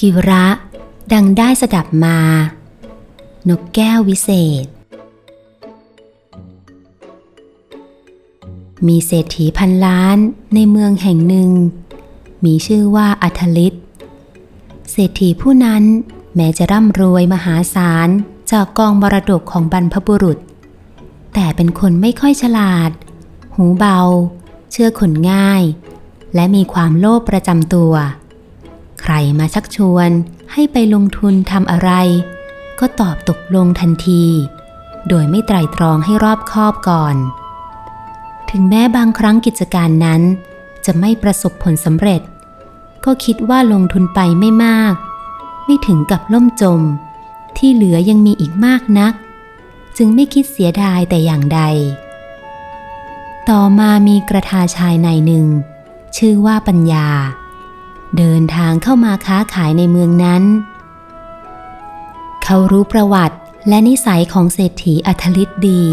กิระดังได้สดับมา นกแก้ววิเศษ มีเศรษฐีพันล้านในเมืองแห่งหนึ่ง มีชื่อว่าอัทลิต เศรษฐีผู้นั้นแม้จะร่ำรวยมหาศาลจากกองมรดกของบรรพบุรุษ แต่เป็นคนไม่ค่อยฉลาด หูเบา เชื่อคนง่าย และมีความโลภประจำตัว ใครมาชักชวนให้ไปลงทุนทำอะไร ก็ตอบตกลงทันที โดยไม่ไตรตรองให้รอบคอบก่อน ถึงแม้บางครั้งกิจการนั้น จะไม่ประสบผลสำเร็จ ก็คิดว่าลงทุนไปไม่มาก ไม่ถึงกับล่มจม ที่เหลือยังมีอีกมากนัก จึงไม่คิดเสียดายแต่อย่างใด ต่อมามีกระทาชายในหนึ่ง ชื่อว่าปัญญา เดินทางเข้ามาค้าขายในเมืองนั้น เขารู้ประวัติและนิสัยของเศรษฐีอัธลิตดี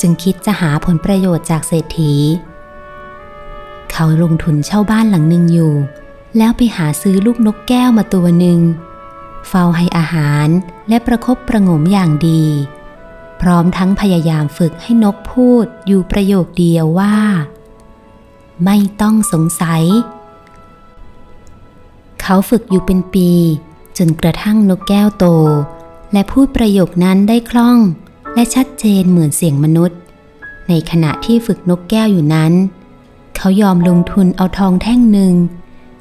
จึงคิดจะหาผลประโยชน์จากเศรษฐี เขาลงทุนเช่าบ้านหลังหนึ่งอยู่ แล้วไปหาซื้อลูกนกแก้วมาตัวหนึ่งเฝ้าให้อาหารและประคบประงมอย่างดี พร้อมทั้งพยายามฝึกให้นกพูดอยู่ประโยคเดียวว่า ไม่ต้องสงสัย เขาฝึกอยู่เป็นปี จนกระทั่งนกแก้วโต และพูดประโยคนั้นได้คล่อง และชัดเจนเหมือนเสียงมนุษย์ ในขณะที่ฝึกนกแก้วอยู่นั้น เขายอมลงทุนเอาทองแท่งหนึ่ง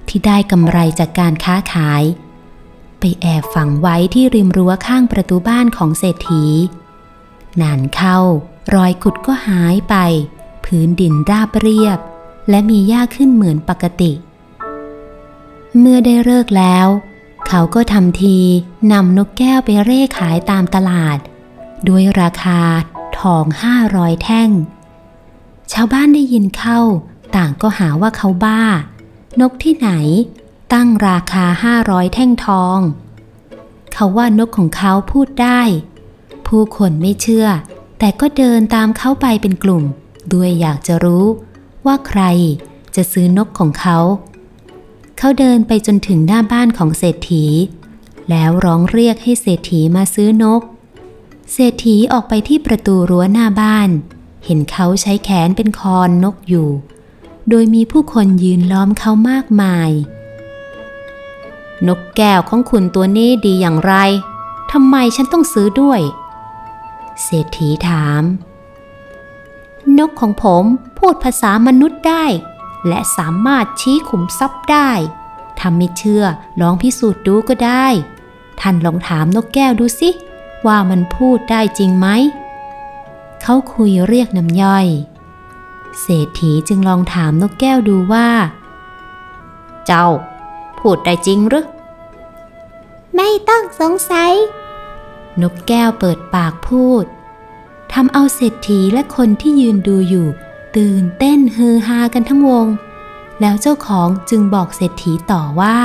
ที่ได้กำไรจากการค้าขาย ไปแอบฝังไว้ที่ริมรั้วข้างประตูบ้านของเศรษฐี นานเข้ารอยขุดก็หายไป พื้นดินราบเรียบ และมีหญ้าขึ้นเหมือนปกติเเมื่อได้เลิกแล้ว เขาก็ทำทีนำนกแก้วไปเร่ขายตามตลาด ด้วยราคาทองห้าร้อยแท่ง ชาวบ้านได้ยินเข้า ต่างก็หาว่าเขาบ้า นกที่ไหน ตั้งราคาห้าร้อยแท่งทอง เขาว่านกของเขาพูดได้ ผู้คนไม่เชื่อ แต่ก็เดินตามเขาไปเป็นกลุ่ม ด้วยอยากจะรู้ว่าใครจะซื้อนกของเขา เขาเดินไปจนถึงหน้าบ้านของเศรษฐี แล้วร้องเรียกให้เศรษฐีมาซื้อนก เศรษฐีออกไปที่ประตูรั้วหน้าบ้าน เห็นเขาใช้แขนเป็นคอนนกอยู่ โดยมีผู้คนยืนล้อมเขามากมาย นกแก้วของคุณตัวนี้ดีอย่างไรทำไมฉันต้องซื้อด้วย เศรษฐีถาม นกของผมพูดภาษามนุษย์ได้ และสามารถชี้ขุมทรัพย์ได้ถ้าไม่เชื่อลองพิสูจน์ดูก็ได้ ท่านลองถามนกแก้วดูสิ ว่ามันพูดได้จริงไหม เขาคุยเรียกน้ำย่อย เศรษฐีจึงลองถามนกแก้วดูว่า เจ้า พูดได้จริงหรือ ไม่ต้องสงสัย นกแก้วเปิดปากพูดทำเอาเศรษฐีและคนที่ยืนดูอยู่ ตื่นเต้นฮือฮากันทั้งวง แล้วเจ้าของจึงบอกเศรษฐีต่อว่า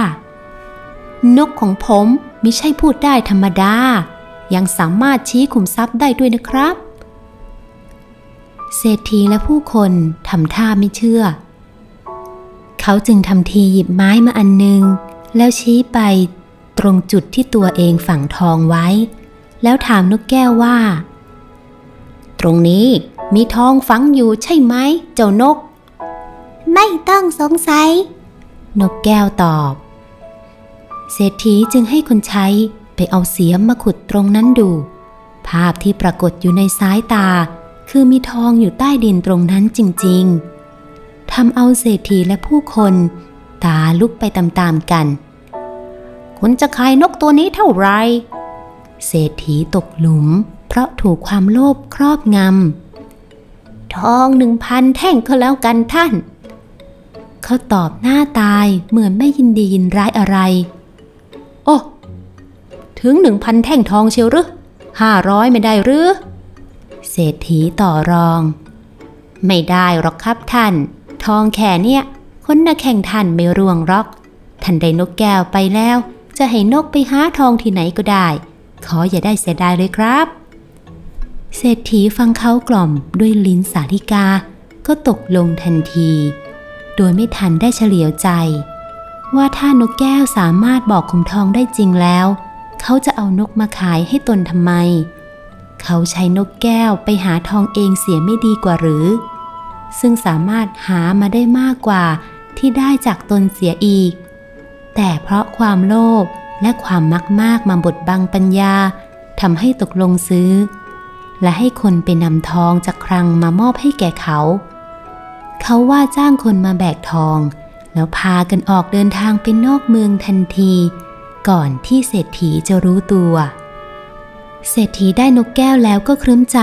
นกของผมมิใช่พูดได้ธรรมดา ยังสามารถชี้ขุมทรัพย์ได้ด้วยนะครับ เศรษฐีและผู้คนทำท่าไม่เชื่อ เขาจึงทำทีหยิบไม้มาอันหนึง แล้วชี้ไปตรงจุดที่ตัวเองฝังทองไว้ แล้วถามนกแก้วว่า ตรงนี้ มีทองฝังอยู่ใช่ไหมเจ้านก ไม่ต้องสงสัย นกแก้วตอบ เศรษฐีจึงให้คนใช้ไปเอาเสียมมาขุดตรงนั้นดู ภาพที่ปรากฏอยู่ในสายตา คือมีทองอยู่ใต้ดินตรงนั้นจริง ๆทำเอาเศรษฐีและผู้คนตาลุกไปตามๆกัน คุณจะขายนกตัวนี้เท่าไหรเศรษฐีตกหลุม เพราะถูกความโลภครอบงำ ทองหนึ่งพันแท่งก็แล้วกันท่าน เขาตอบหน้าตายเหมือนไม่ยินดียินร้ายอะไร โอ้ถึงหนึ่งพันแท่งทองเชียวหรือห้าร้อยไม่ได้หรือ เศรษฐีต่อรอง ไม่ได้หรอกครับท่าน ทองแค่เนี่ยคนน่ะแข่งท่านไม่ร่วงหรอก ท่านได้นกแก้วไปแล้ว จะให้นกไปหาทองที่ไหนก็ได้ ขออย่าได้เสียดายเลยครับ เศรษฐีฟังเขากล่อมด้วยลิ้นสาธิกา ก็ตกลงทันที โดยไม่ทันได้เฉลียวใจ ว่าถ้านกแก้วสามารถบอกขุมทองได้จริงแล้ว เขาจะเอานกมาขายให้ตนทำไม เขาใช้นกแก้วไปหาทองเองเสียไม่ดีกว่าหรือ ซึ่งสามารถหามาได้มากกว่าที่ได้จากตนเสียอีก แต่เพราะความโลภและความมักมากมาบดบังปัญญาทำให้ตกลงซื้อ และให้คนไปนำทองจากคลังมามอบให้แก่เขา เขาว่าจ้างคนมาแบกทอง แล้วพากันออกเดินทางไปนอกเมืองทันที ก่อนที่เศรษฐีจะรู้ตัว เศรษฐีได้นกแก้วแล้วก็ครึ้มใจ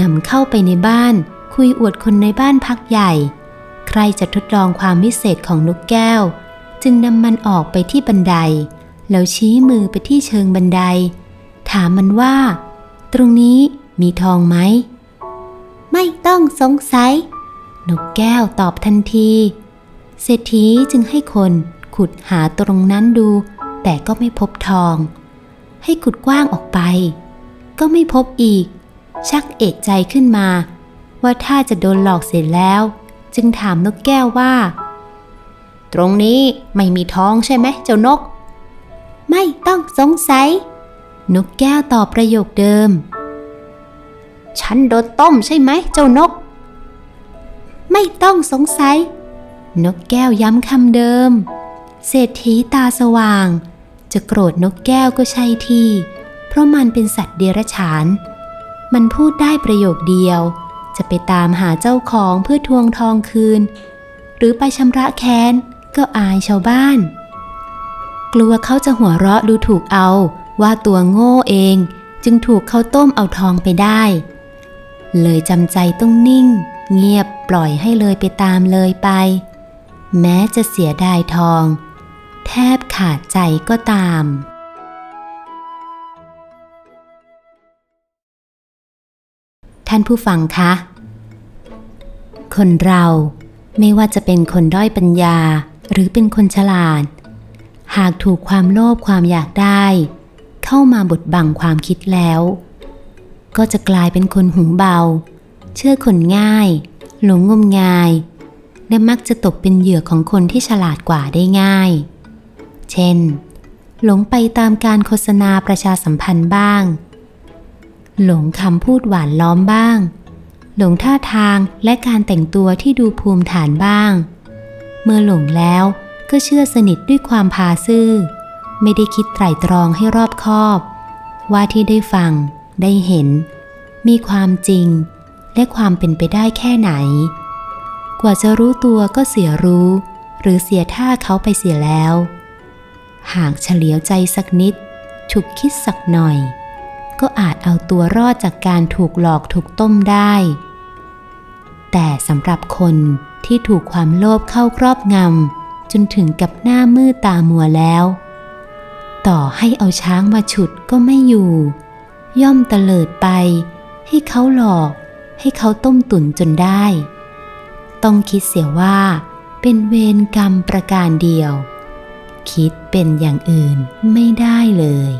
นำเข้าไปในบ้านคุยอวดคนในบ้านพักใหญ่ ใครจะทดลองความวิเศษของนกแก้ว จึงนำมันออกไปที่บันได แล้วชี้มือไปที่เชิงบันได ถามมันว่า ตรงนี้มีทองไหม ไม่ต้องสงสัย นกแก้วตอบทันที เศรษฐีจึงให้คนขุดหาตรงนั้นดู แต่ก็ไม่พบทอง ให้ขุดกว้างออกไป ก็ไม่พบอีก ชักเอกใจขึ้นมา ว่าถ้าจะโดนหลอกเสร็จแล้ว จึงถามนกแก้วว่า ตรงนี้ไม่มีทองใช่ไหมเจ้านก ไม่ต้องสงสัย นกแก้วตอบประโยคเดิม ฉันโดนต้มใช่ไหมเจ้านก ไม่ต้องสงสัย นกแก้วย้ำคำเดิม เศรษฐีตาสว่าง จะโกรธนกแก้วก็ใช่ที่ เพราะมันเป็นสัตว์เดรัจฉาน มันพูดได้ประโยคเดียว จะไปตามหาเจ้าของเพื่อทวงทองคืน หรือไปชำระแค้นก็อายชาวบ้าน กลัวเขาจะหัวเราะดูถูกเอา ว่าตัวโง่เองจึงถูกเขาต้มเอาทองไปได้ เลยจำใจต้องนิ่ง เงียบปล่อยให้เลยไปตามเลยไป แม้จะเสียดายทอง แทบขาดใจก็ตาม ท่านผู้ฟังคะ คนเราไม่ว่าจะเป็นคนด้อยปัญญาหรือเป็นคนฉลาด หากถูกความโลภความอยากได้ เข้ามาบดบังความคิดแล้ว ก็จะกลายเป็นคนหูเบา เชื่อคนง่าย หลงงมงาย และมักจะตกเป็นเหยื่อของคนที่ฉลาดกว่าได้ง่าย เช่น หลงไปตามการโฆษณาประชาสัมพันธ์บ้าง หลงคำพูดหวานล้อมบ้าง หลงท่าทางและการแต่งตัวที่ดูภูมิฐานบ้าง เมื่อหลงแล้วก็เชื่อสนิทด้วยความพาซื่อ ไม่ได้คิดไตร่ตรองให้รอบคอบ ว่าที่ได้ฟัง ได้เห็น มีความจริง และความเป็นไปได้แค่ไหน กว่าจะรู้ตัวก็เสียรู้ หรือเสียท่าเขาไปเสียแล้ว หากเฉลียวใจสักนิด ฉุกคิดสักหน่อย ก็อาจเอาตัวรอดจากการถูกหลอกถูกต้มได้ แต่สำหรับคนที่ถูกความโลภเข้าครอบงำจนถึงกับหน้ามืดตามัวแล้ว ต่อให้เอาช้างมาฉุดก็ไม่อยู่ ย่อมเตลิดไป ให้เขาหลอก ให้เขาต้มตุ๋นจนได้ ต้องคิดเสียว่า เป็นเวรกรรมประการเดียว คิดเป็นอย่างอื่นไม่ได้เลย